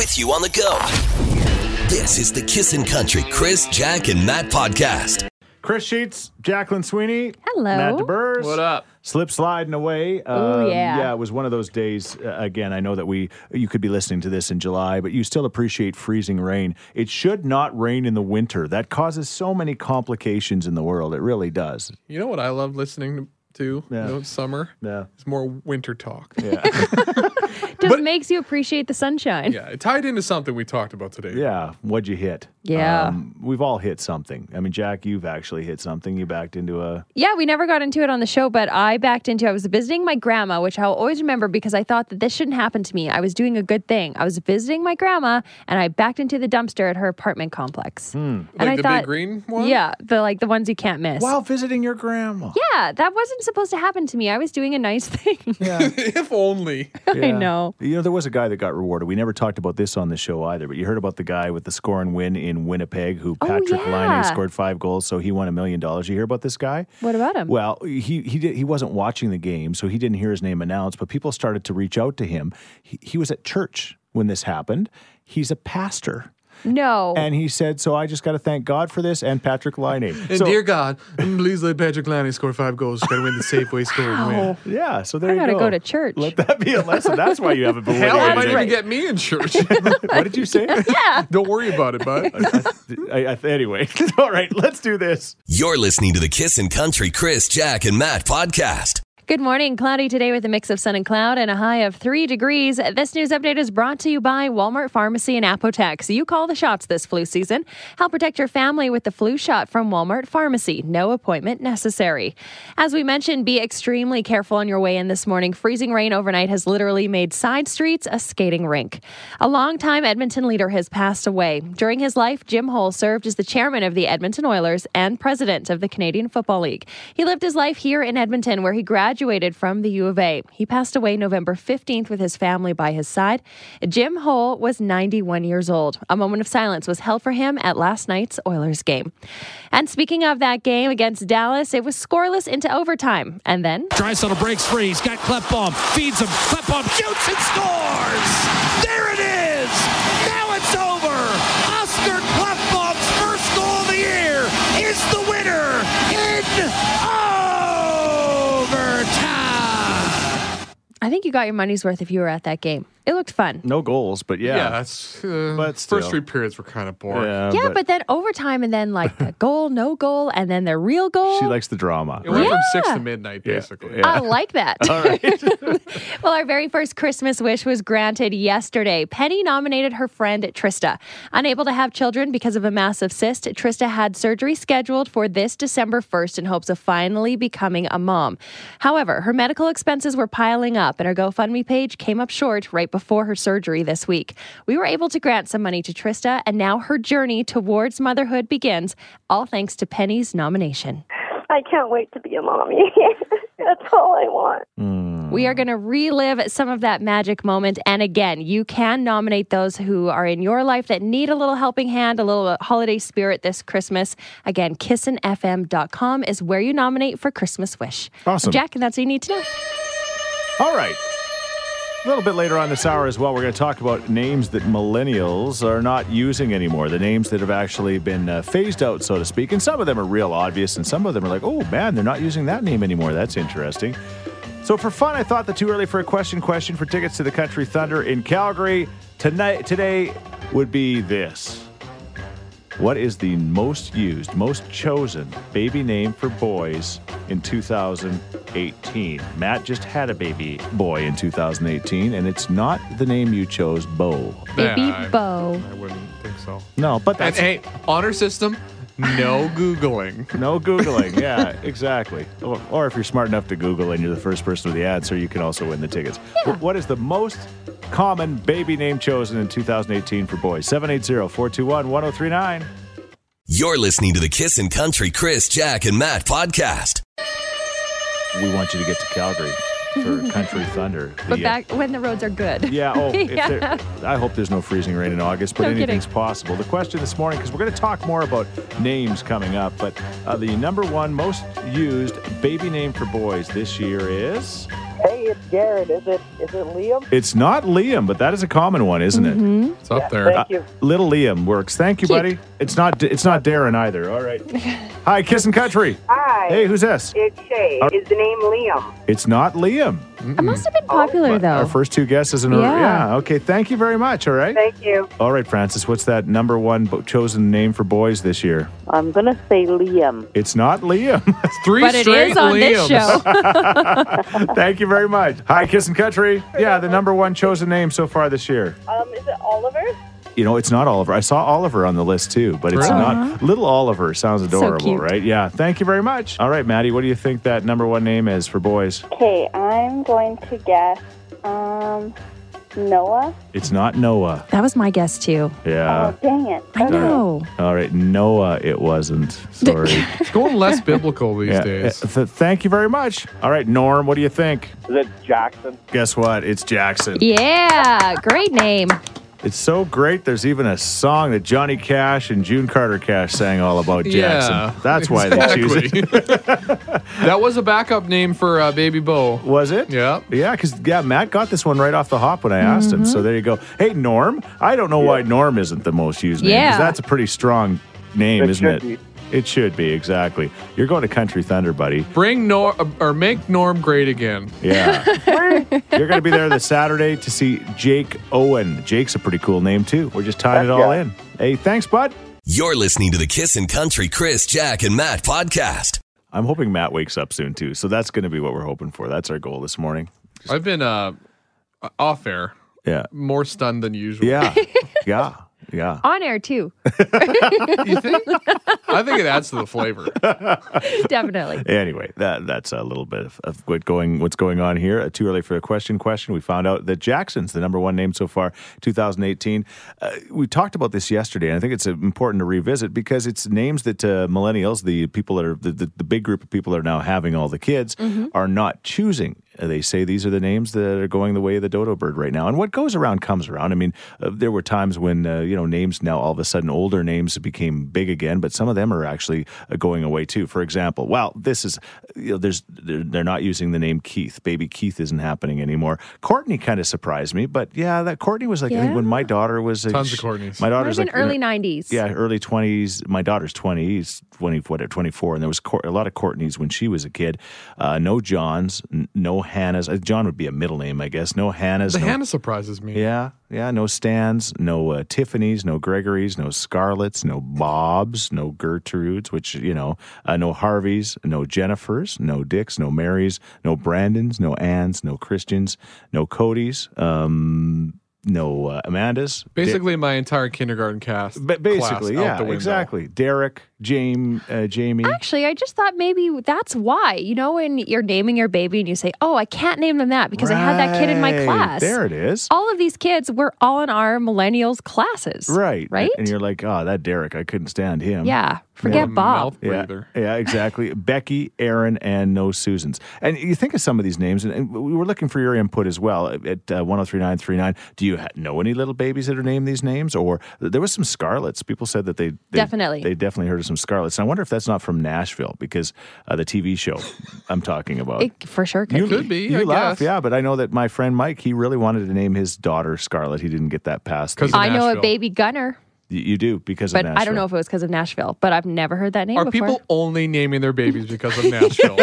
with you on the go. This is the Kissin' Country Chris, Jack, and Matt podcast. Chris Sheets, Jacqueline Sweeney. Hello. Matt DeBurs. What up? Slip sliding away. Ooh, yeah. Yeah, it was one of those days. Uh, again, I know that we you could be listening to this in July, but you still appreciate freezing rain. It should not rain in the winter. That causes so many complications in the world. It really does. You know what I love listening to? Yeah. You know, summer. Yeah. It's more winter talk. Yeah. Just But- makes you appreciate the sunshine. Yeah, it tied into something we talked about today. yeah. What'd you hit? Yeah. Um, we've all hit something. I mean, Jack, you've actually hit something. You backed into a. Yeah, we never got into it on the show, but I backed into I was visiting my grandma, which I'll always remember because I thought that this shouldn't happen to me. I was doing a good thing. I was visiting my grandma and I backed into the dumpster at her apartment complex. And Like I the thought big green one? Yeah, the like the ones you can't miss. While visiting your grandma. Yeah, that wasn't supposed to happen to me. I was doing a nice thing. if only. I Yeah. know. You know, there was a guy that got rewarded. We never talked about this on the show either, but you heard about the guy with the score and win in Winnipeg who Oh, Patrik yeah. Laine scored five goals, so he won a million dollars. You hear about this guy? What about him? Well, he he did, he wasn't watching the game, so he didn't hear his name announced. But people started to reach out to him. He, he was at church when this happened. He's a pastor, no. and he said, "So I just got to thank God for this and Patrik Laine." And so, dear God, please let Patrik Lanny score five goals. Got to win the Safeway score and win. Wow. yeah, so there you go. I you gotta go. go to church. Let that be a lesson. That's why you haven't been Hell, winning it might anything. even get me in church. What did you say? Yeah. Don't worry about it, bud. I, I, anyway, all right, let's do this. You're listening to the Kissin' Country Chris, Jack, and Matt podcast. Good morning. Cloudy today with a mix of sun and cloud and a high of three degrees. This news update is brought to you by Walmart Pharmacy and Apotex. You call the shots this flu season. Help protect your family with the flu shot from Walmart Pharmacy. No appointment necessary. As we mentioned, be extremely careful on your way in this morning. Freezing rain overnight has literally made side streets a skating rink. A longtime Edmonton leader has passed away. During his life, Jim Hole served as the chairman of the Edmonton Oilers and president of the Canadian Football League. He lived his life here in Edmonton, where he graduated from the U of A. He passed away November 15th with his family by his side. Jim Hole was 91 years old. A moment of silence was held for him at last night's Oilers game. And speaking of that game against Dallas, it was scoreless into overtime. And then Draisaitl breaks free. He's got Klefbom. Feeds him. Klefbom shoots and scores. There it is. Now it's over. Oscar Klefbom's first goal of the year is the winner in overtime. I think you got your money's worth if you were at that game. It looked fun. No goals, but yeah. Yeah, that's. Uh, But still. first three periods were kind of boring. Yeah, Yeah, but, then overtime and then like the goal, no goal, and then the real goal. she likes the drama. It went from six to midnight, basically. Yeah. I like that. All right. well, our very first Christmas wish was granted yesterday. Penny nominated her friend Trista. Unable to have children because of a massive cyst, Trista had surgery scheduled for this December 1st in hopes of finally becoming a mom. However, her medical expenses were piling up, and her GoFundMe page came up short right before her surgery this week. We were able to grant some money to Trista, and now her journey towards motherhood begins, all thanks to Penny's nomination. I can't wait to be a mommy. That's all I want. Hmm. We are going to relive some of that magic moment. And again, you can nominate those who are in your life that need a little helping hand, a little holiday spirit this Christmas. Again, kissinfm.com is where you nominate for Christmas Wish. Awesome. Jack, and that's what you need to know. All right. A little bit later on this hour as well, we're going to talk about names that millennials are not using anymore. The names that have actually been uh, phased out, so to speak. And some of them are real obvious, and some of them are like, oh man, they're not using that name anymore. That's interesting. So for fun, I thought the too early for a question question for tickets to the Country Thunder in Calgary tonight today would be this. What is the most used, most chosen baby name for boys in 2018? Matt just had a baby boy in 2018, and it's not the name you chose, Bo. Baby Yeah, I- Bo. I wouldn't think so. No, but And that's hey, honor system, no Googling. no Googling. Yeah, exactly. Or, or if you're smart enough to Google and you're the first person with the answer, you can also win the tickets. Wh- What is the most common baby name chosen in 2018 for boys? 780 421 1039. You're listening to the Kissin' Country Chris, Jack, and Matt podcast. We want you to get to Calgary for Country Thunder. But The, uh, back when the roads are good. Yeah. Oh, Yeah. there, I hope there's no freezing rain in August, but No anything's kidding. possible. The question this morning, because we're going to talk more about names coming up, but uh, the number one most used baby name for boys this year is. Hey, it's Garrett. Is it is it Liam? It's not Liam, but that is a common one, isn't it? It's up there. Thank you. Little Liam works. Thank you, Cute. buddy. It's not it's not Darren either. All right. Hi, Kissin' Country. Hi. Hey, who's this? It's Shay. Is the name Liam? It's not Liam. It must have been popular, though. Our first two guesses in a Yeah. yeah. Okay. Thank you very much. All right. Thank you. All right, Francis. What's that number one bo- chosen name for boys this year? I'm gonna say Liam. It's not Liam. Three but it straight is on Liams. this show. Thank you very much. Hi, Kissin' Country. Yeah, the number one chosen name so far this year. Um, is it Oliver? You know, it's not Oliver. I saw Oliver on the list too, but it's Really? not. Little Oliver sounds adorable, cute. right? Yeah. Thank you very much. All right, Maddie, what do you think that number one name is for boys? Okay, I'm going to guess um, Noah. It's not Noah. that was my guess, too. Yeah. oh, dang it. I know. All right, Noah. It wasn't. Sorry. It's going less biblical these yeah. days. uh, th- thank you very much. All right, Norm. What do you think? Is it Jackson? Guess what? It's Jackson. Yeah, great name. It's so great. There's even a song that Johnny Cash and June Carter Cash sang all about Jackson. Yeah, That's why they choose it. that was a backup name for uh, Baby Bo. Was it? Yeah. Yeah, because yeah, Matt got this one right off the hop when I asked him. So there you go. Hey, Norm. I don't know why Norm isn't the most used name. 'cause Yeah. that's a pretty strong name, It isn't it? be. It should be exactly. You're going to Country Thunder, buddy. Bring Norm or make Norm great again. Yeah. You're going to be there this Saturday to see Jake Owen. Jake's a pretty cool name too. We're just tying it all yeah. in. Hey, thanks, bud. You're listening to the Kissin' Country Chris, Jack, and Matt podcast. I'm hoping Matt wakes up soon too. So that's going to be what we're hoping for. That's our goal this morning. I've been uh, off air, Yeah. more stunned than usual. Yeah. yeah. Yeah. On air, too. You think? I think it adds to the flavor. Definitely. Anyway, that that's a little bit of, of what going what's going on here. Uh, too early for a question. Question. We found out that Jackson's the number one name so far, 2018. Uh, we talked about this yesterday, and I think it's important to revisit because it's names that uh, millennials, the people that are the, the, the big group of people that are now having all the kids, are not choosing. Uh, They say these are the names that are going the way of the dodo bird right now, and what goes around comes around. I mean, uh, there were times when uh, you know names now all of a sudden older names became big again, but some of them are actually uh, going away too. For example, well, this is you know there's they're, they're not using the name Keith. Baby Keith isn't happening anymore. Courtney kind of surprised me, but yeah, that Courtney was like I think when my daughter was Tons of Courtneys. My daughter's have like early in her- 90s. yeah, early twenties. My daughter's twenty. He's twenty, what, twenty four, and there was Cour- a lot of Courtneys when she was a kid. Uh, no Johns, n- no Hannahs. Uh, John would be a middle name, I guess. No Hannahs. The no, Hannah surprises me. yeah, yeah. No Stans, no uh, Tiffany's, no Gregory's, no Scarlets, no Bob's, no Gertrude's, which you know, uh, no Harvey's, no Jennifer's, no Dick's, no Mary's, no Brandon's, no Ann's, no Christian's, no Cody's, um, no uh, Amanda's. Basically, my entire kindergarten cast. But basically, yeah, exactly. Derek, James, uh, Jamie. Actually, I just thought maybe that's why. You know, when you're naming your baby and you say, "Oh, I can't name them that because I had that kid in my class." There it is. All of these kids were all in our millennials classes. Right, Right. And you're like, oh, that Derek, I couldn't stand him. Yeah. Forget What a Bob. Mouth Yeah, yeah, exactly. Becky, Aaron, and no Susans. And you think of some of these names, and, and we were looking for your input as well at uh, 103939. Do you ha- know any little babies that are named these names? Or there was some Scarlets. People said that they, they Definitely. they definitely heard of some Scarlets. And I wonder if that's not from Nashville because uh, the TV show I'm talking about. It for sure could you, be. Could be, You I laugh, guess. yeah, but I know that my friend Mike, he really wanted to name his daughter Scarlet. He didn't get that past. 'Cause the- of I know a baby gunner, you, you do because but of I don't know if it was because of Nashville. But I've never heard that name Are before. people only naming their babies because of Nashville?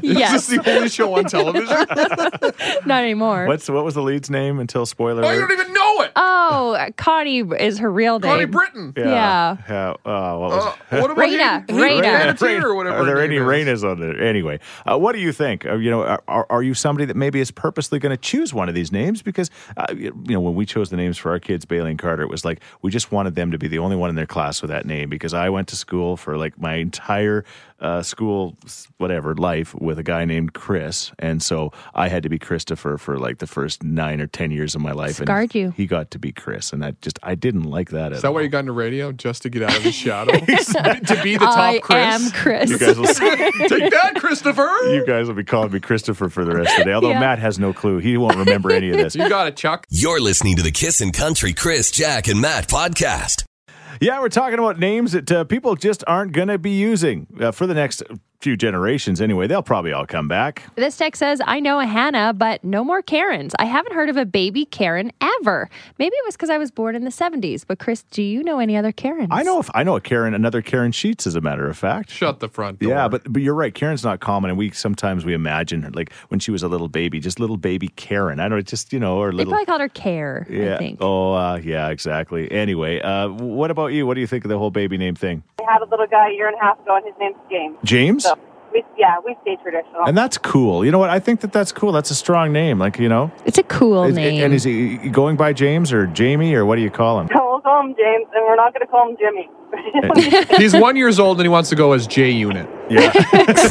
yes, Is this the only show on television? not anymore. What's what was the lead's name until spoiler oh, you alert? don't even know it. Oh, Connie is her real name. Connie Britton. Yeah. Yeah. Uh, what was Uh, what about Rayna, Hayden- Rayna. Hayden Panettiere or whatever. Are there any? Raynas on there? Anyway, uh, what do you think? Uh, you know, are- are, are you somebody that maybe is purposely going to choose one of these names? Because uh, you know, when we chose the names for our kids, Bailey and Carter, it was like we just wanted them to be the only one in their class with that name. Because I went to school for like my entire uh, school, whatever life, with a guy named Chris, and so I had to be Christopher for like the first nine or ten years of my life. Scarred and you. He got to be Chris, and I just I didn't like that. Is at that all. why you got into radio? Just to get out of his shadow? to be the top I Chris? am Chris. You guys will see. Take that, Christopher! You guys will be calling me Christopher for the rest of the day. Although Yeah. Matt has no clue. He won't remember any of this. You got it, Chuck. You're listening to the Kissin' Country Chris, Jack, and Matt podcast. Yeah, we're talking about names that uh, people just aren't going to be using uh, for the next few generations anyway. They'll probably all come back. This text says, I know a Hannah, but no more Karens. I haven't heard of a baby Karen ever. Maybe it was because I was born in the 70s. But Chris, do you know any other Karens? I know if I know a Karen, another Karen Sheets, as a matter of fact. Shut the front door. Yeah, but but you're right. Karen's not common, and we sometimes we imagine her like when she was a little baby, just little baby Karen. I don't know, just you know, or little. They probably called her Care, yeah. I think. Oh, uh, yeah, exactly. Anyway, uh, what about you? What do you think of the whole baby name thing? I had a little guy a year and a half ago, and his name's James. James. So we, yeah, we stay traditional. And that's cool. You know what? I think that that's cool. That's a strong name. Like you know, It's a cool Is- name. and is he going by James or Jamie or what do you call him? we'll call him James, and we're not going to call him Jimmy. He's one years old and he wants to go as J Unit. Yeah.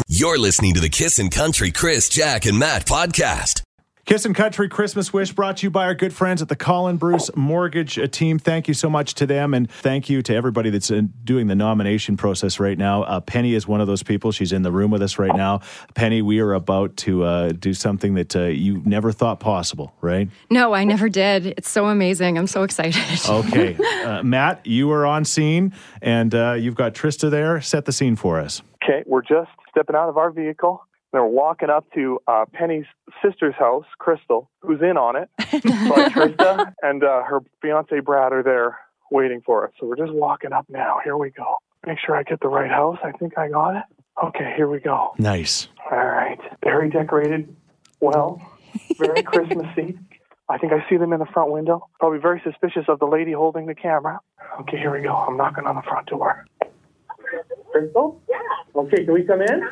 You're listening to the Kissin' Country Chris, Jack, and Matt podcast. Kissin' Country Christmas Wish brought to you by our good friends at the Colin Bruce Mortgage team. Thank you so much to them, and thank you to everybody that's uh, doing the nomination process right now. Uh, Penny is one of those people. She's in the room with us right now. Penny, we are about to uh, do something that uh, you never thought possible, right? No, I never did. It's so amazing. I'm so excited. Okay. uh, Matt, you are on scene, and uh, you've got Trista there. Set the scene for us. Okay, we're just stepping out of our vehicle. And We're walking up to uh, Penny's sister's house, Crystal, who's in on it. So Trista and uh, her fiance Brad are there waiting for us. So we're just walking up now. Here we go. Make sure I get the right house. I think I got it. Okay, here we go. Nice. All right. Very decorated. Well, very Christmassy. I think I see them in the front window. Probably very suspicious of the lady holding the camera. Okay, here we go. I'm knocking on the front door. Crystal? Yeah. Okay, can we come in?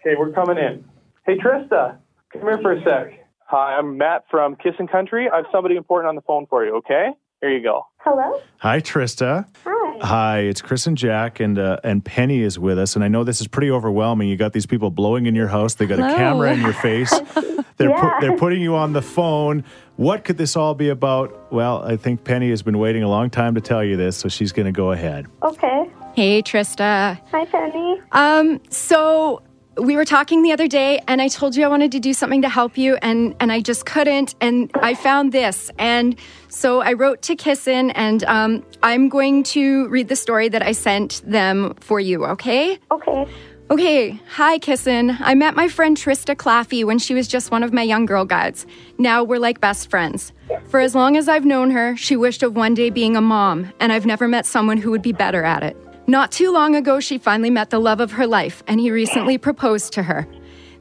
Okay, we're coming in. Hey, Trista, come here for a sec. Hi, I'm Matt from Kissin' Country. I have somebody important on the phone for you, okay? Here you go. Hello? Hi, Trista. Hi. Hi, it's Chris and Jack, and uh, and Penny is with us. And I know this is pretty overwhelming. You got these people blowing in your house. They got a camera in your face. They're Yeah. they're putting you on the phone. What could this all be about? Well, I think Penny has been waiting a long time to tell you this, so she's going to go ahead. Okay. Hey, Trista. Hi, Penny. Um, so we were talking the other day and I told you I wanted to do something to help you and and I just couldn't and I found this and so I wrote to Kissin and um, I'm going to read the story that I sent them for you, okay? Okay. Okay, hi Kissin. I met my friend Trista Claffey when she was just one of my young girl guides. Now we're like best friends. For as long as I've known her, she wished of one day being a mom, and I've never met someone who would be better at it. Not too long ago, she finally met the love of her life, and he recently proposed to her.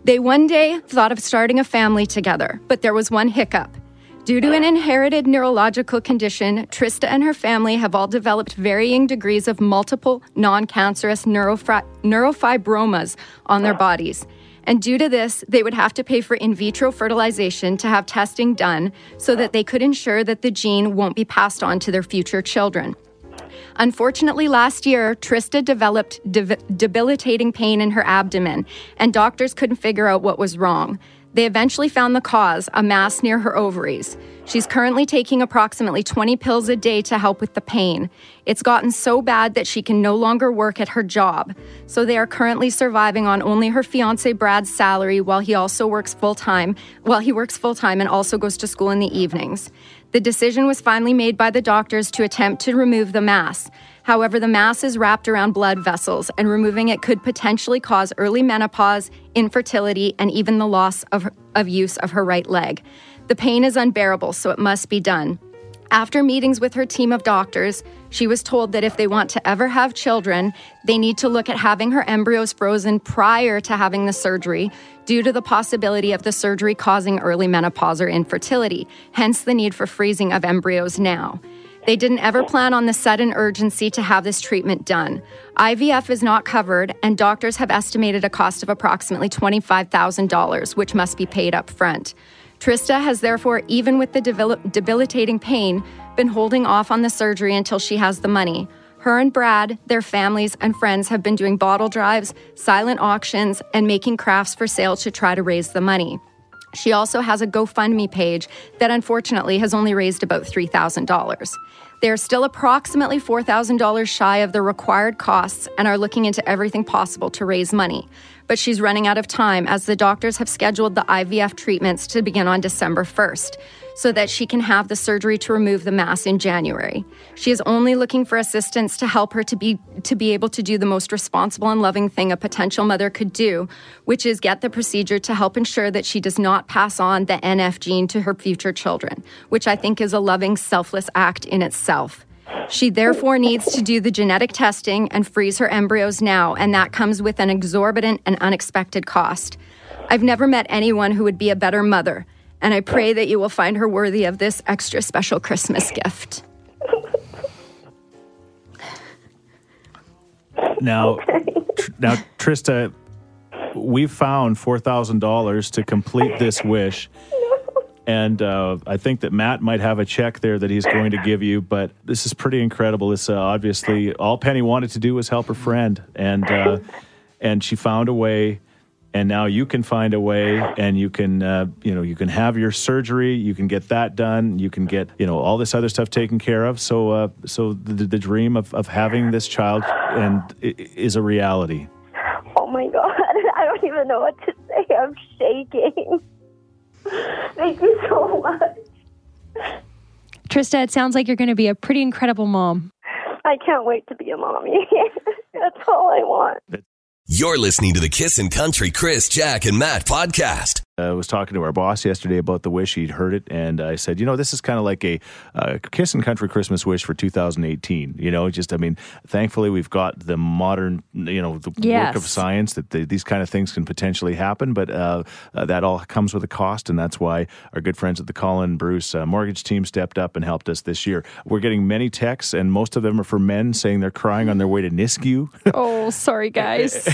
They one day thought of starting a family together, but there was one hiccup. Due to an inherited neurological condition, Trista and her family have all developed varying degrees of multiple non cancerous neurofri- neurofibromas on their bodies. And due to this, they would have to pay for in vitro fertilization to have testing done so that they could ensure that the gene won't be passed on to their future children. Unfortunately, last year, Trista developed dev- debilitating pain in her abdomen, and doctors couldn't figure out what was wrong. They eventually found the cause, a mass near her ovaries. She's currently taking approximately 20 pills a day to help with the pain. It's gotten so bad that she can no longer work at her job. So they are currently surviving on only her fiance Brad's salary while he also works full time, while he works full time and also goes to school in the evenings. The decision was finally made by the doctors to attempt to remove the mass. However, the mass is wrapped around blood vessels, and removing it could potentially cause early menopause, infertility, and even the loss of, of use of her right leg. The pain is unbearable, so it must be done. After meetings with her team of doctors, she was told that if they want to ever have children, they need to look at having her embryos frozen prior to having the surgery due to the possibility of the surgery causing early menopause or infertility, hence the need for freezing of embryos now. They didn't ever plan on the sudden urgency to have this treatment done. IVF is not covered, and doctors have estimated a cost of approximately $25,000, which must be paid up front. Trista has therefore, even with the debil- debilitating pain, been holding off on the surgery until she has the money. Her and Brad, their families, and friends have been doing bottle drives, silent auctions, and making crafts for sale to try to raise the money. She also has a GoFundMe page that unfortunately has only raised about $3,000. They are still approximately $4,000 shy of the required costs and are looking into everything possible to raise money. But she's running out of time as the doctors have scheduled the IVF treatments to begin on December 1st so that she can have the surgery to remove the mass in January. She is only looking for assistance to help her to be to be able to do the most responsible and loving thing a potential mother could do, which is get the procedure to help ensure that she does not pass on the NF gene to her future children, which I think is a loving, selfless act in itself. She therefore needs to do the genetic testing and freeze her embryos now, and that comes with an exorbitant and unexpected cost. I've never met anyone who would be a better mother, and I pray that you will find her worthy of this extra special Christmas gift. Now, tr- now, Trista, we found four thousand dollars to complete this wish, and uh, I think that Matt might have a check there that he's going to give you. But this is pretty incredible. This uh, obviously all Penny wanted to do was help her friend, and uh, and she found a way. And now you can find a way, and you can, uh, you know, you can have your surgery. You can get that done. You can get, you know, all this other stuff taken care of. So, uh, so the, the dream of, of having this child and is a reality. Oh my god, I don't even know what to say. I'm shaking. Thank you so much. Trista, it sounds like you're going to be a pretty incredible mom. I can't wait to be a mommy. That's all I want. You're listening to the Kissin' Country Chris, Jack, and Matt podcast. I was talking to our boss yesterday about the wish. He'd heard it, and I said, you know, this is kind of like a uh, Kissin' Country Christmas wish for 2018. You know, just I mean, thankfully we've got the modern, you know, the Yes. work of science that the, these kind of things can potentially happen, but uh, uh, that all comes with a cost, and that's why our good friends at the Colin Bruce uh, mortgage team stepped up and helped us this year. We're getting many texts, and most of them are for men saying they're crying on their way to Nisku. Oh, sorry, guys.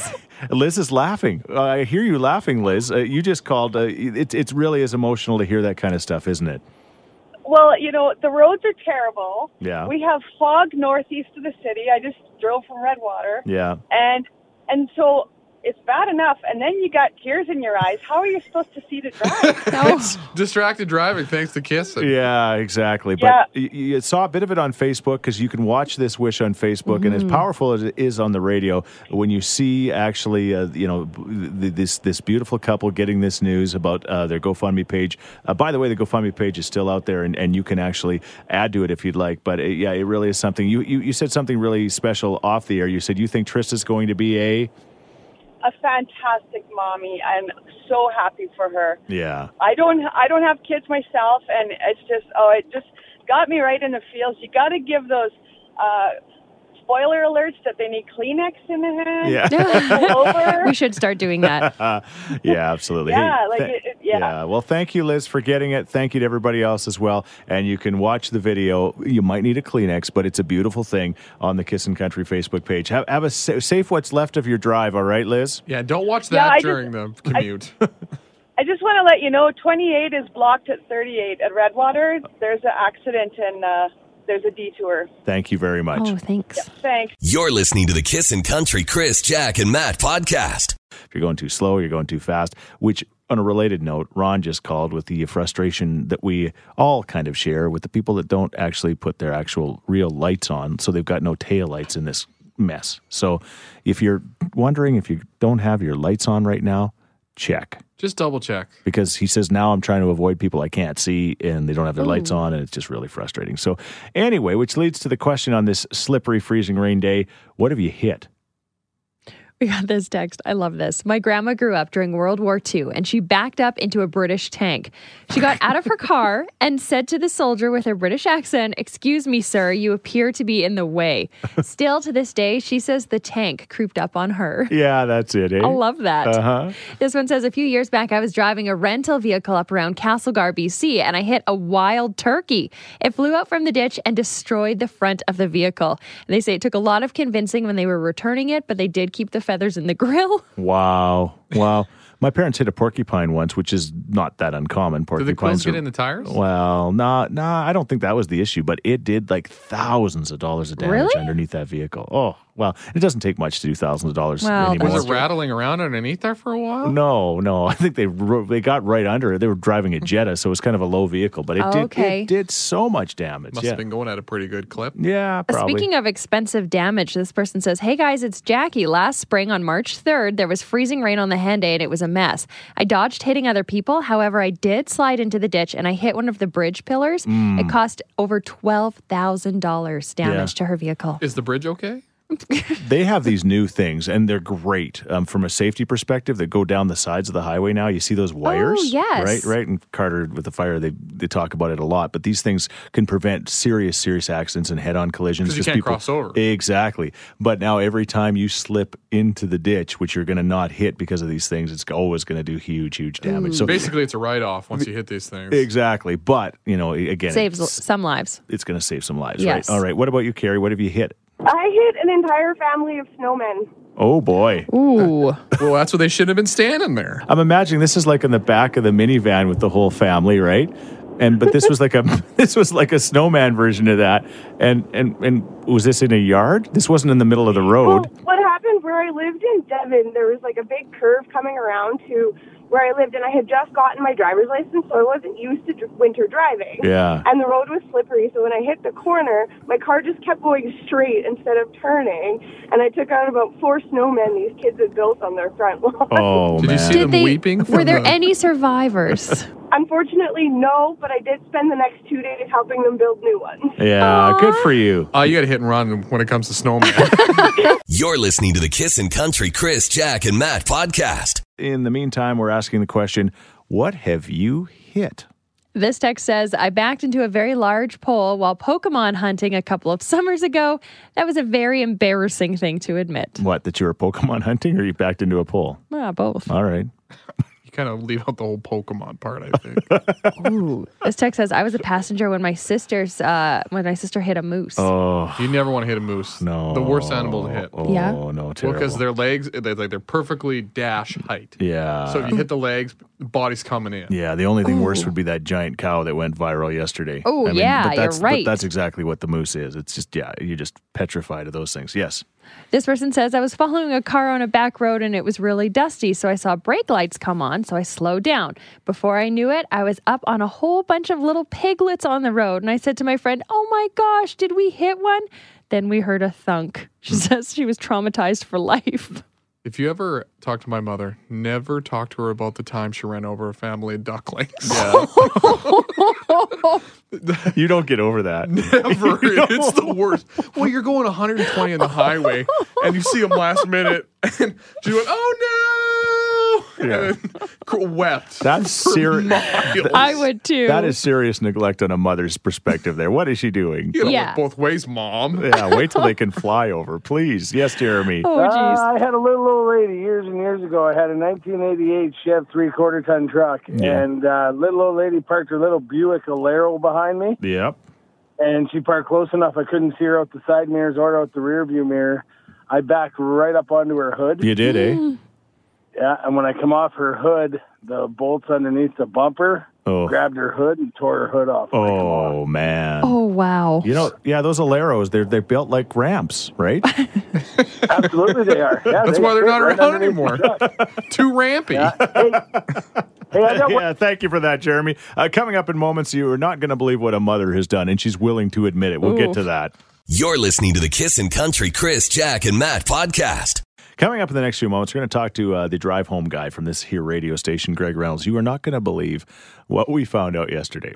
Liz is laughing. Uh, I hear you laughing, Liz. Uh, you just called. Uh, it, it really is emotional to hear that kind of stuff, isn't it? Well, you know, the roads are terrible. Yeah. We have fog northeast of the city. I just drove from Redwater. Yeah. And and so it's bad enough and then you got tears in your eyes. How are you supposed to see to drive? No. Distracted driving thanks to kissing. Yeah, exactly. Yeah. But y- you saw a bit of it on Facebook because you can watch this wish on Facebook, and as powerful as it is on the radio, when you see actually, uh, you know, this this beautiful couple getting this news about uh, their GoFundMe page. Uh, by the way, the GoFundMe page is still out there, and, and you can actually add to it if you'd like. But uh yeah, it really is something. You, you you said something really special off the air. You said you think Trista's going to be a a fantastic mommy. I'm so happy for her. yeah. I don't I don't have kids myself and it's just oh it just got me right in the feels. You got to give those uh spoiler alerts that they need Kleenex in the hand. Yeah. We should start doing that. yeah, absolutely. Yeah, like th- it- it- yeah. Well, thank you, Liz, for getting it. Thank you to everybody else as well. And you can watch the video. You might need a Kleenex, but it's a beautiful thing on the Kissin' Country Facebook page. Have, have a sa- safe what's left of your drive. All right, Liz. Yeah, don't watch that I during the commute. I just want to let you know 28 is blocked at 38 at Redwater. There's an accident and uh there's a detour. Thank you very much. Oh, thanks. Thanks. You're listening to the Kissin' Country Chris, Jack, and Matt podcast. If you're going too slow, you're going too fast. Which, on a related note, Ron just called with the frustration that we all kind of share with the people that don't actually put their actual real lights on, so they've got no tail lights in this mess. So, if you're wondering if you don't have your lights on right now, check Just double check. because he says now I'm trying to avoid people I can't see and they don't have their lights oh. on and it's just really frustrating. So anyway, which leads to the question on this slippery freezing rain day, what have you hit? We got this text. I love this. My grandma grew up during World War II and she backed up into a British tank. She got out of her car and said to the soldier with her British accent, Excuse me, sir, you appear to be in the way. Still to this day, she says the tank creeped up on her. Yeah, that's it. Eh? I love that. Uh-huh. This one says a few years back, I was driving a rental vehicle up around Castlegar, BC, and I hit a wild turkey. It flew out from the ditch and destroyed the front of the vehicle. And they say it took a lot of convincing when they were returning it, but they did keep the feathers in the grill. Wow. Wow. My parents hit a porcupine once, which is not that uncommon. Did Porcupines the quills get in the tires? Well, nah, nah, I don't think that was the issue, but it did like thousands of dollars of damage Really? underneath that vehicle. Oh, well, it doesn't take much to do thousands of dollars Well, anymore. Was it rattling around underneath there for a while? No, no. I think they ro- they got right under it. They were driving a Jetta, so it was kind of a low vehicle, but it Oh, did okay. it did so much damage. Must yeah. have been going at a pretty good clip. yeah, uh, probably. Speaking of expensive damage, this person says, Hey guys, it's Jackie. Last spring on March 3rd, there was freezing rain on the Henday and it was a mess. I dodged hitting other people. However, I did slide into the ditch and I hit one of the bridge pillars. It hmm. cost over $12,000 damage to her vehicle. Is the bridge okay? they have these new things, and they're great um, from a safety perspective that go down the sides of the highway now. You see those wires? Oh, yes. Right, right. And Carter with the fire, they, they talk about it a lot, but these things can prevent serious, serious accidents and head on collisions. 'Cause you just can't cross over. Exactly. But now every time you slip into the ditch, which you're going to not hit because of these things, it's always going to do huge, huge damage. So Basically, it's a write off once you hit these things. Exactly. But, you know, again, Saves some lives. it's going to save some lives, Yes. right? All right. What about you, Carrie? What have you hit? I hit an entire family of snowmen. Oh, boy. Ooh. Well, that's what they should have been standing there. I'm imagining this is like in the back of the minivan with the whole family, right? And but this was like a this was like a snowman version of that. And and and was this in a yard? This wasn't in the middle of the road. Well, what happened where I lived in Devon, there was like a big curve coming around to where I lived, and I had just gotten my driver's license, so I wasn't used to dr- winter driving. Yeah. And the road was slippery, so when I hit the corner, my car just kept going straight instead of turning, and I took out about four snowmen these kids had built on their front lawn. Oh Did man. you see Did them they, weeping? were from there the- any survivors? Unfortunately, no, but I did spend the next two days helping them build new ones. yeah, good for you. Oh, you got to hit and run when it comes to snowmen. You're listening to the Kiss and Country Chris, Jack, and Matt podcast. In the meantime, we're asking the question, what have you hit? This text says, I backed into a very large pole while Pokemon hunting a couple of summers ago. That was a very embarrassing thing to admit. What, that you were Pokemon hunting or you backed into a pole? Ah, both. All right. You kind of leave out the whole Pokemon part, I think. Ooh. This text says, I was a passenger when my sister's uh, when my sister hit a moose. Oh you never want to hit a moose. no. The worst animal to hit. Oh Yeah? no, Well, terrible. because their legs, they're like they're perfectly dash height. yeah. So if you hit the legs, the body's coming in. Yeah, the only thing worse would be that giant cow that went viral yesterday. Oh, yeah, but you're that's, right. But that's exactly what the moose is. It's just yeah, you're just petrified of those things. Yes. This person says, I was following a car on a back road and it was really dusty, so I saw brake lights come on, so I slowed down. Before I knew it, I was up on a whole bunch of little piglets on the road, and I said to my friend, Oh my gosh, did we hit one? Then we heard a thunk. She hmm. says she was traumatized for life. If you ever talk to my mother, never talk to her about the time she ran over a family of ducklings. Yeah. you don't get over that. Never. it's the worst. Well, you're going 120 on the highway and you see them last minute and she went, oh no. Yeah. And wept. That's serious. I would too. That is serious neglect on a mother's perspective. There. What is she doing? You know, Yeah. look both ways, mom. Yeah. Wait till they can fly over, please. Yes, Jeremy. Oh, Uh, jeez. I had a little old lady years and years ago. I had a 1988 Chev three quarter ton truck, Yeah. and uh, little old lady parked her little Buick Alero behind me, Yep. and she parked close enough I couldn't see her out the side mirrors or out the rear view mirror. I backed right up onto her hood. You did, eh? Yeah, and when I come off her hood, the bolts underneath the bumper Oh. grabbed her hood and tore her hood off. Oh man. Oh, wow. You know, yeah, those Aleros, they're they're built like ramps, right? Absolutely, they are. Yeah, That's they why they're fit not right around anymore. Too rampy. Hey, I got one. yeah, thank you for that, Jeremy. Uh, coming up in moments, you are not going to believe what a mother has done, and she's willing to admit it. We'll get to that. You're listening to the Kissin' Country Chris, Jack, and Matt podcast. Coming up in the next few moments, we're going to talk to uh, the drive home guy from this here radio station, Greg Reynolds. You are not going to believe what we found out yesterday.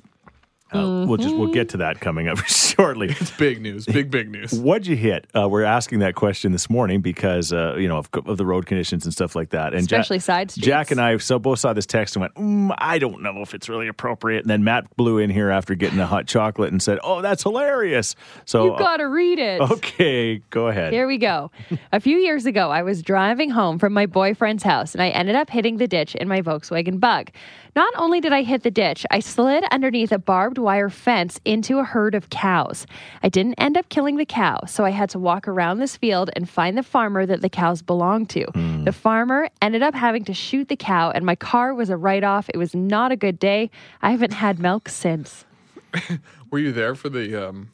Uh, We'll just we'll get to that coming up shortly. It's big news. Big, big news. What'd you hit? Uh, we're asking that question this morning because uh, you know of, of the road conditions and stuff like that. And Ja- Especially side streets. Jack and I so both saw this text and went, mm, I don't know if it's really appropriate. And then Matt blew in here after getting a hot chocolate and said, Oh, that's hilarious. So You got to read it. okay, go ahead. Here we go. A few years ago, I was driving home from my boyfriend's house and I ended up hitting the ditch in my Volkswagen Bug. Not only did I hit the ditch, I slid underneath a barbed barbed wire fence into a herd of cows. I didn't end up killing the cow, so I had to walk around this field and find the farmer that the cows belonged to. The farmer ended up having to shoot the cow, and my car was a write off. It was not a good day. I haven't had milk since. Were you there for the um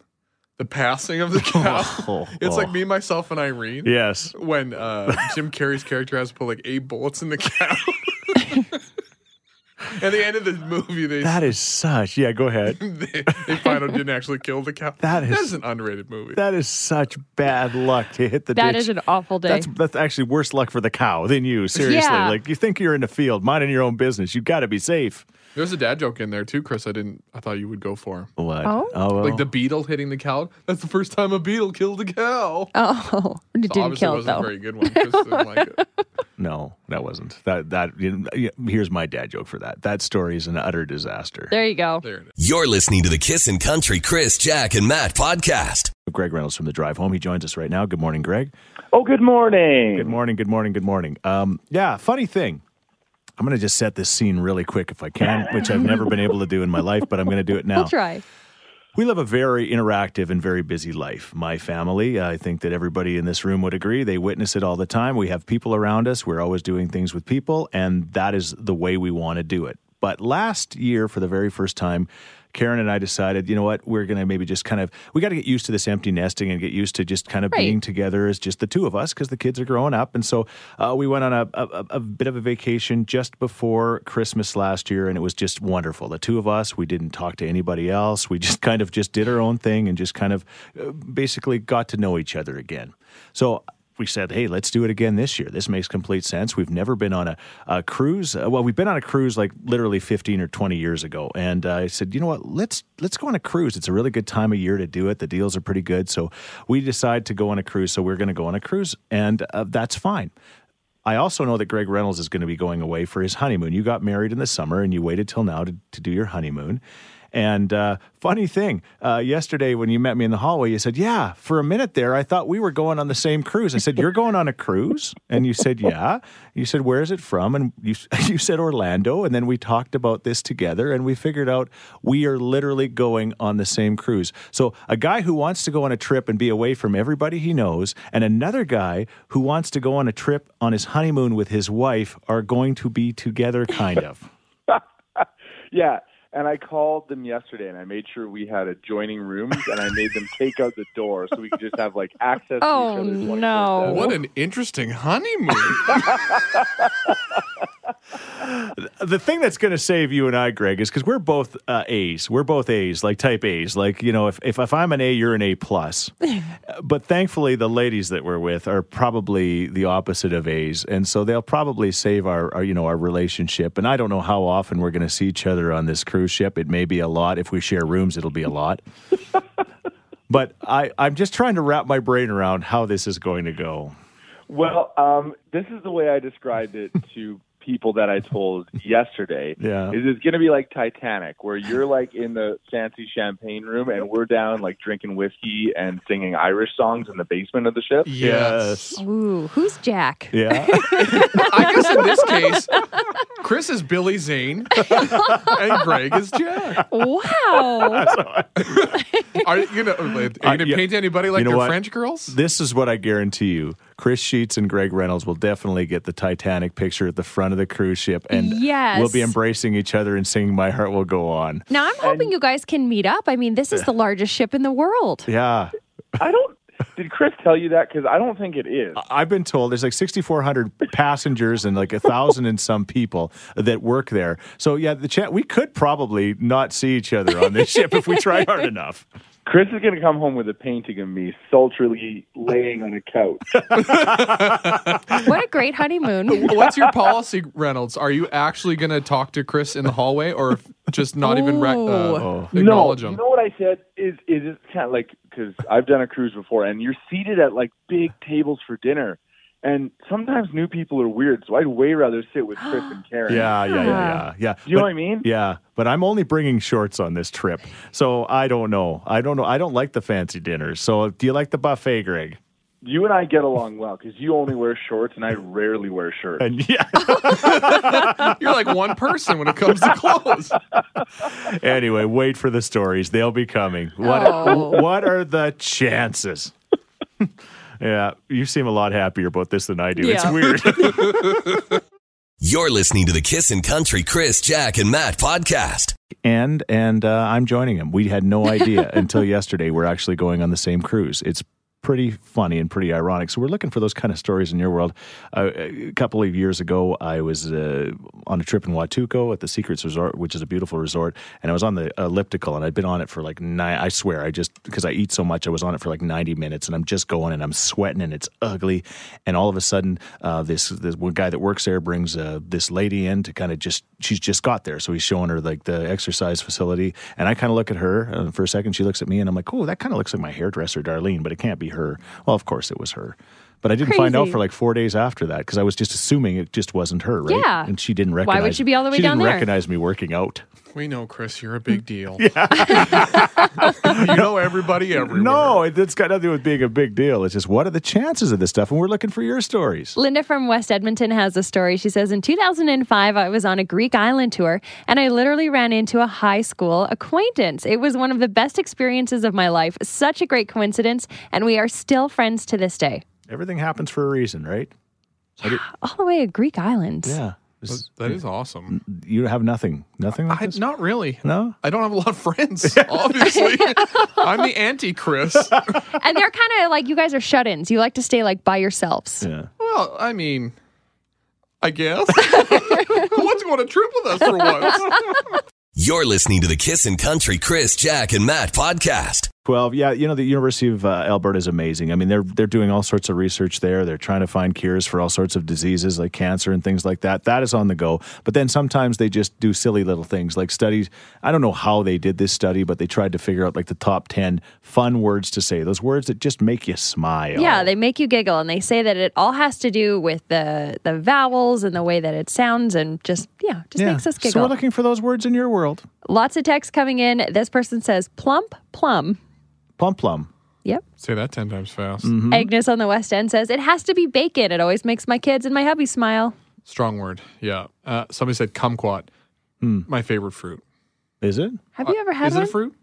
the passing of the cow? Oh, it's oh. like me, myself, and Irene. Yes. When uh, Jim Carrey's character has to put like eight bullets in the cow. At the end of the movie, they That is such. Yeah, go ahead. they, they find out didn't actually kill the cow. That is- That's an underrated movie. That is such bad luck to hit the That ditch. is an awful day. That's that's actually worse luck for the cow than you. Seriously, Yeah. like you think you're in the field, minding your own business. You've got to be safe. There's a dad joke in there too, Chris. I didn't. I thought you would go for What? Oh? well. like the beetle hitting the cow. That's the first time a beetle killed a cow. oh, it didn't kill it wasn't though. a very good one. Didn't like it. no, that wasn't. That that. You know, here's my dad joke for that. That story is an utter disaster. There you go. There it is. You're listening to the Kissin' Country Chris, Jack, and Matt podcast. Greg Reynolds from the drive home. He joins us right now. Good morning, Greg. Oh, good morning. Good morning. Good morning. Good morning. Um, yeah, funny thing. I'm going to just set this scene really quick if I can, which I've never been able to do in my life, but I'm going to do it now. We'll try. We live a very interactive and very busy life. My family, I think that everybody in this room would agree, they witness it all the time. We have people around us, we're always doing things with people, and that is the way we want to do it. But last year, for the very first time, Karen and I decided, you know what, we're going to maybe just kind of, we got to get used to this empty nesting and get used to just kind of Right. being together as just the two of us because the kids are growing up. And so uh, we went on a, a, a bit of a vacation just before Christmas last year, and it was just wonderful. The two of us, we didn't talk to anybody else. We just kind of just did our own thing and just kind of uh, basically got to know each other again. So we said, hey, let's do it again this year. This makes complete sense. We've never been on a, a cruise. Uh, well, we've been on a cruise like literally 15 or 20 years ago. And uh, I said, you know what? Let's let's go on a cruise. It's a really good time of year to do it. The deals are pretty good. So we decide to go on a cruise. So we're going to go on a cruise, and uh, that's fine. I also know that Greg Reynolds is going to be going away for his honeymoon. You got married in the summer and you waited till now to, to do your honeymoon. And uh, funny thing, uh, yesterday when you met me in the hallway, you said, Yeah, for a minute there, I thought we were going on the same cruise. I said, You're going on a cruise? And you said, Yeah. You said, Where is it from? And you, you said, Orlando. And then we talked about this together and we figured out we are literally going on the same cruise. So a guy who wants to go on a trip and be away from everybody he knows, and another guy who wants to go on a trip on his honeymoon with his wife are going to be together, kind of. Yeah, and I called them yesterday, and I made sure we had adjoining rooms, and I made them take out the door so we could just have like access. Oh, to each other no. What an interesting honeymoon. the thing that's going to save you and I, Greg, is because we're both uh, A's. We're both A's, like type A's. Like you know, if, if if I'm an A, you're an A plus. but thankfully, the ladies that we're with are probably the opposite of A's, and so they'll probably save our, our you know our relationship. And I don't know how often we're going to see each other on this cruise ship. It may be a lot. If we share rooms, it'll be a lot. but I I'm just trying to wrap my brain around how this is going to go. Well, um, this is the way I described it to people that I told yesterday. Yeah. Is it's going to be like Titanic, where you're like in the fancy champagne room, and we're down like drinking whiskey and singing Irish songs in the basement of the ship. Yes. Ooh, who's Jack? Yeah. I guess in this case, Chris is Billy Zane and Greg is Jack. Wow. Are you gonna, are you gonna yeah. paint anybody like You know they're what? French girls? This is what I guarantee you. Chris Sheets and Greg Reynolds will definitely get the Titanic picture at the front of the cruise ship, and Yes. we'll be embracing each other and singing "My Heart Will Go On." now I'm hoping you guys can meet up. I mean, this is the largest ship in the world. Yeah, I don't. Did Chris tell you that? Because I don't think it is. I've been told there's like 6,400 passengers and like a thousand and some people that work there. So yeah, the chat we could probably not see each other on this ship if we try hard enough. Chris is going to come home with a painting of me sultrily laying on a couch. What a great honeymoon. What's your policy, Reynolds? Are you actually gonna talk to Chris in the hallway, or just not even re- uh, Oh. acknowledge no, him? you know what I said is is it's kind of like because I've done a cruise before, and you're seated at like big tables for dinner, and sometimes new people are weird, so I'd way rather sit with Chris and Karen. Yeah, yeah, yeah, yeah, yeah. Do you know what I mean? Yeah, but I'm only bringing shorts on this trip, so I don't know. I don't know. I don't like the fancy dinners. So do you like the buffet, Greg? you and I get along well because you only wear shorts and I rarely wear shirts. And yeah. You're like one person when it comes to clothes. anyway, wait for the stories. They'll be coming. What Oh. what are the chances? yeah, you seem a lot happier about this than I do. It's weird. You're listening to the Kissin' Country Chris, Jack, and Matt podcast. and and uh, I'm joining him. We had no idea until yesterday we're actually going on the same cruise. It's pretty funny and pretty ironic. So we're looking for those kind of stories in your world. Uh, a couple of years ago, I was uh, on a trip in Huatulco at the Secrets Resort, which is a beautiful resort, and I was on the elliptical, and I'd been on it for like nine. I swear, I just because I eat so much, I was on it for like 90 minutes, and I'm just going, and I'm sweating, and it's ugly, and all of a sudden, uh, this this one guy that works there brings uh, this lady in to kind of just she's just got there, so he's showing her like the exercise facility, and I kind of look at her uh, for a second. She looks at me, and I'm like, oh, that kind of looks like my hairdresser, Darlene, but it can't be her. Well, of course it was her. But I didn't find out for like four days after that because I was just assuming it just wasn't her, right? Yeah. And she didn't recognize. Why would recognize. she be all the way she down didn't there? recognize me working out. We know, Chris, you're a big deal. you know everybody everywhere. No, it, it's got nothing to do with being a big deal. It's just what are the chances of this stuff? And we're looking for your stories. Linda from West Edmonton has a story. She says, In 2005, I was on a Greek island tour and I literally ran into a high school acquaintance. It was one of the best experiences of my life. Such a great coincidence. And we are still friends to this day. Everything happens for a reason, right? All the way to Greek islands. Yeah. This- That is awesome. you have nothing. Nothing like I, this? not really. No? I don't have a lot of friends, obviously. I'm the anti Chris. And they're kind of like, you guys are shut ins. You like to stay like by yourselves. Yeah. Well, I mean, I guess. Who wants to go on a trip with us for once? You're listening to the Kissin' Country Chris, Jack, and Matt podcast. 12 yeah you know the university of uh, alberta is amazing. I mean they're they're doing all sorts of research there. They're trying to find cures for all sorts of diseases like cancer and things like that. That is on the go. But then sometimes they just do silly little things like studies. I don't know how they did this study but they tried to figure out like the top 10 fun words to say those words that just make you smile. Yeah, they make you giggle, and they say that it all has to do with the the vowels and the way that it sounds, and just yeah, just Yeah. makes us giggle so we're looking for those words in your world. Lots of texts coming in. This person says plump, plum. Plum plum Yep. Say that 10 times fast. Mm-hmm. Agnes on the West End says it has to be bacon. It always makes my kids and my hubby smile. Strong word. Yeah. Uh, somebody said kumquat. My favorite fruit. is it Have you ever had Is one? it a fruit?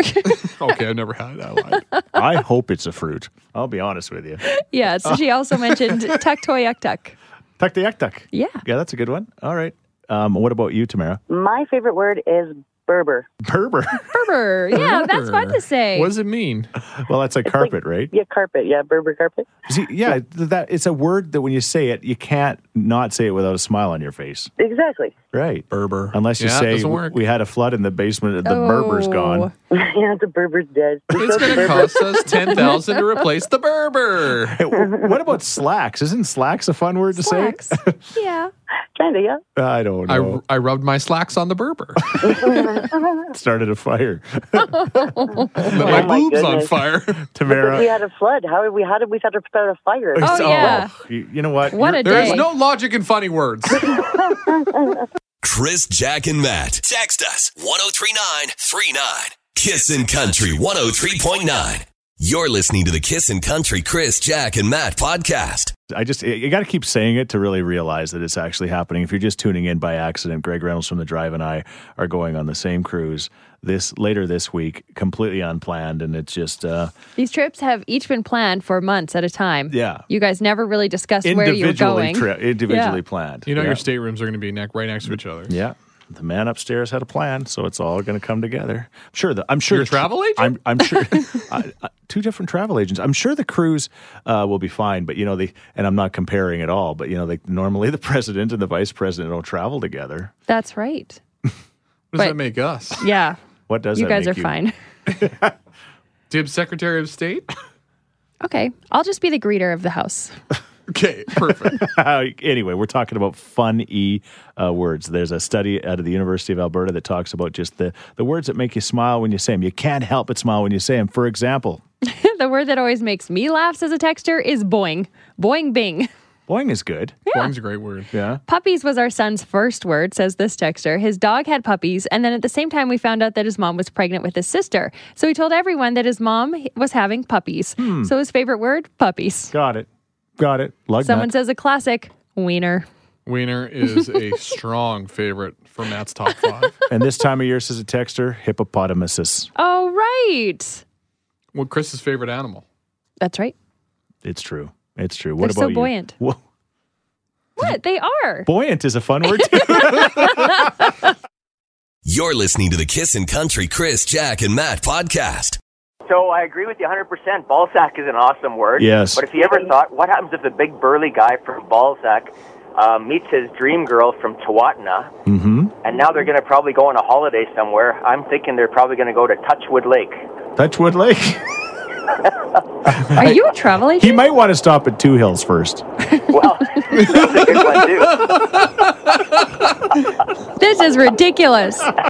okay, I've never had it. I i hope it's a fruit i'll be honest with you Yeah. So she also mentioned tuck toy yuck tuck. tuck the yak tuck Yeah. yeah that's a good one all right um, what about you tamara My favorite word is Berber. berber Berber. Yeah, that's fun to say. What does it mean? well that's like carpet right Yeah, carpet. Yeah, Berber carpet. See, yeah, th- that it's a word that when you say it, you can't not say it without a smile on your face. Exactly. Right. Berber. Unless you Yeah, say we had a flood in the basement, the Berber's Oh. gone. yeah, the Berber's dead. We It's going to cost us 10000 to replace the Berber. Hey, what about slacks? Isn't slacks a fun word to Slacks. yeah. Kinda, yeah. I don't know. I, I rubbed my slacks on the Berber. Started a fire. Lit oh my Oh my boobs on goodness. fire. we had a flood. How did we? How did we start to start a fire? Oh, oh yeah. Oh, you, you know what? What You're- a There is day. no logic in funny words. Chris, Jack, and Matt. Text us 1039 39. Kissin' Country 103.9. You're listening to the Kissin' Country Chris, Jack, and Matt podcast. I just you got to keep saying it to really realize that it's actually happening. If you're just tuning in by accident, Greg Reynolds from the Drive and I are going on the same cruise this later this week, completely unplanned, and it's just uh, These trips have each been planned for months at a time. yeah, You guys never really discussed where you're going. tri- individually Yeah. planned. You know yeah. your staterooms are going to be neck right next to each other. Yeah. The man upstairs had a plan, so it's all going to come together. I'm sure. The, I'm sure Your the travel agent? I'm, I'm sure. I, I, two different travel agents. I'm sure the cruise uh, will be fine, but you know the. And I'm not comparing at all, but you know, like normally the president and the vice president don't travel together. That's right. What does But- that make us? Yeah. What does that make you that guys make are fine. Dibs Secretary of State? Okay. I'll just be the greeter of the house. Okay, perfect. anyway, we're talking about fun e uh, words. There's a study out of the University of Alberta that talks about just the the words that make you smile when you say them. You can't help but smile when you say them. For example, the word that always makes me laugh as a texter is boing. Boing bing. Boing is good. Boing's a great word. Yeah. Puppies was our son's first word, says this texter. His dog had puppies, and then at the same time, we found out that his mom was pregnant with his sister. So he told everyone that his mom was having puppies. Hmm. So his favorite word, puppies. Got it. Got it. Lug Someone nut. says a classic, wiener. Wiener is a strong favorite for Matt's top five. and this time of year, says a texter, hippopotamuses. Oh, right. Well, Chris's favorite animal. That's right. It's true. It's true. What They're so about you? buoyant. Wha- What? They are. Buoyant is a fun word too. You're listening to the Kissin' Country Chris, Jack, and Matt podcast. So I agree with you 100%. Ballsack is an awesome word. Yes. But if you ever thought, what happens if the big burly guy from Balzac uh, meets his dream girl from Tawatinaw, mm-hmm. and now they're going to probably go on a holiday somewhere? I'm thinking they're probably going to go to Touchwood Lake. Touchwood Lake. Are you a travel agent? He might want to stop at Two Hills first. Well, that's a good one too. This is ridiculous.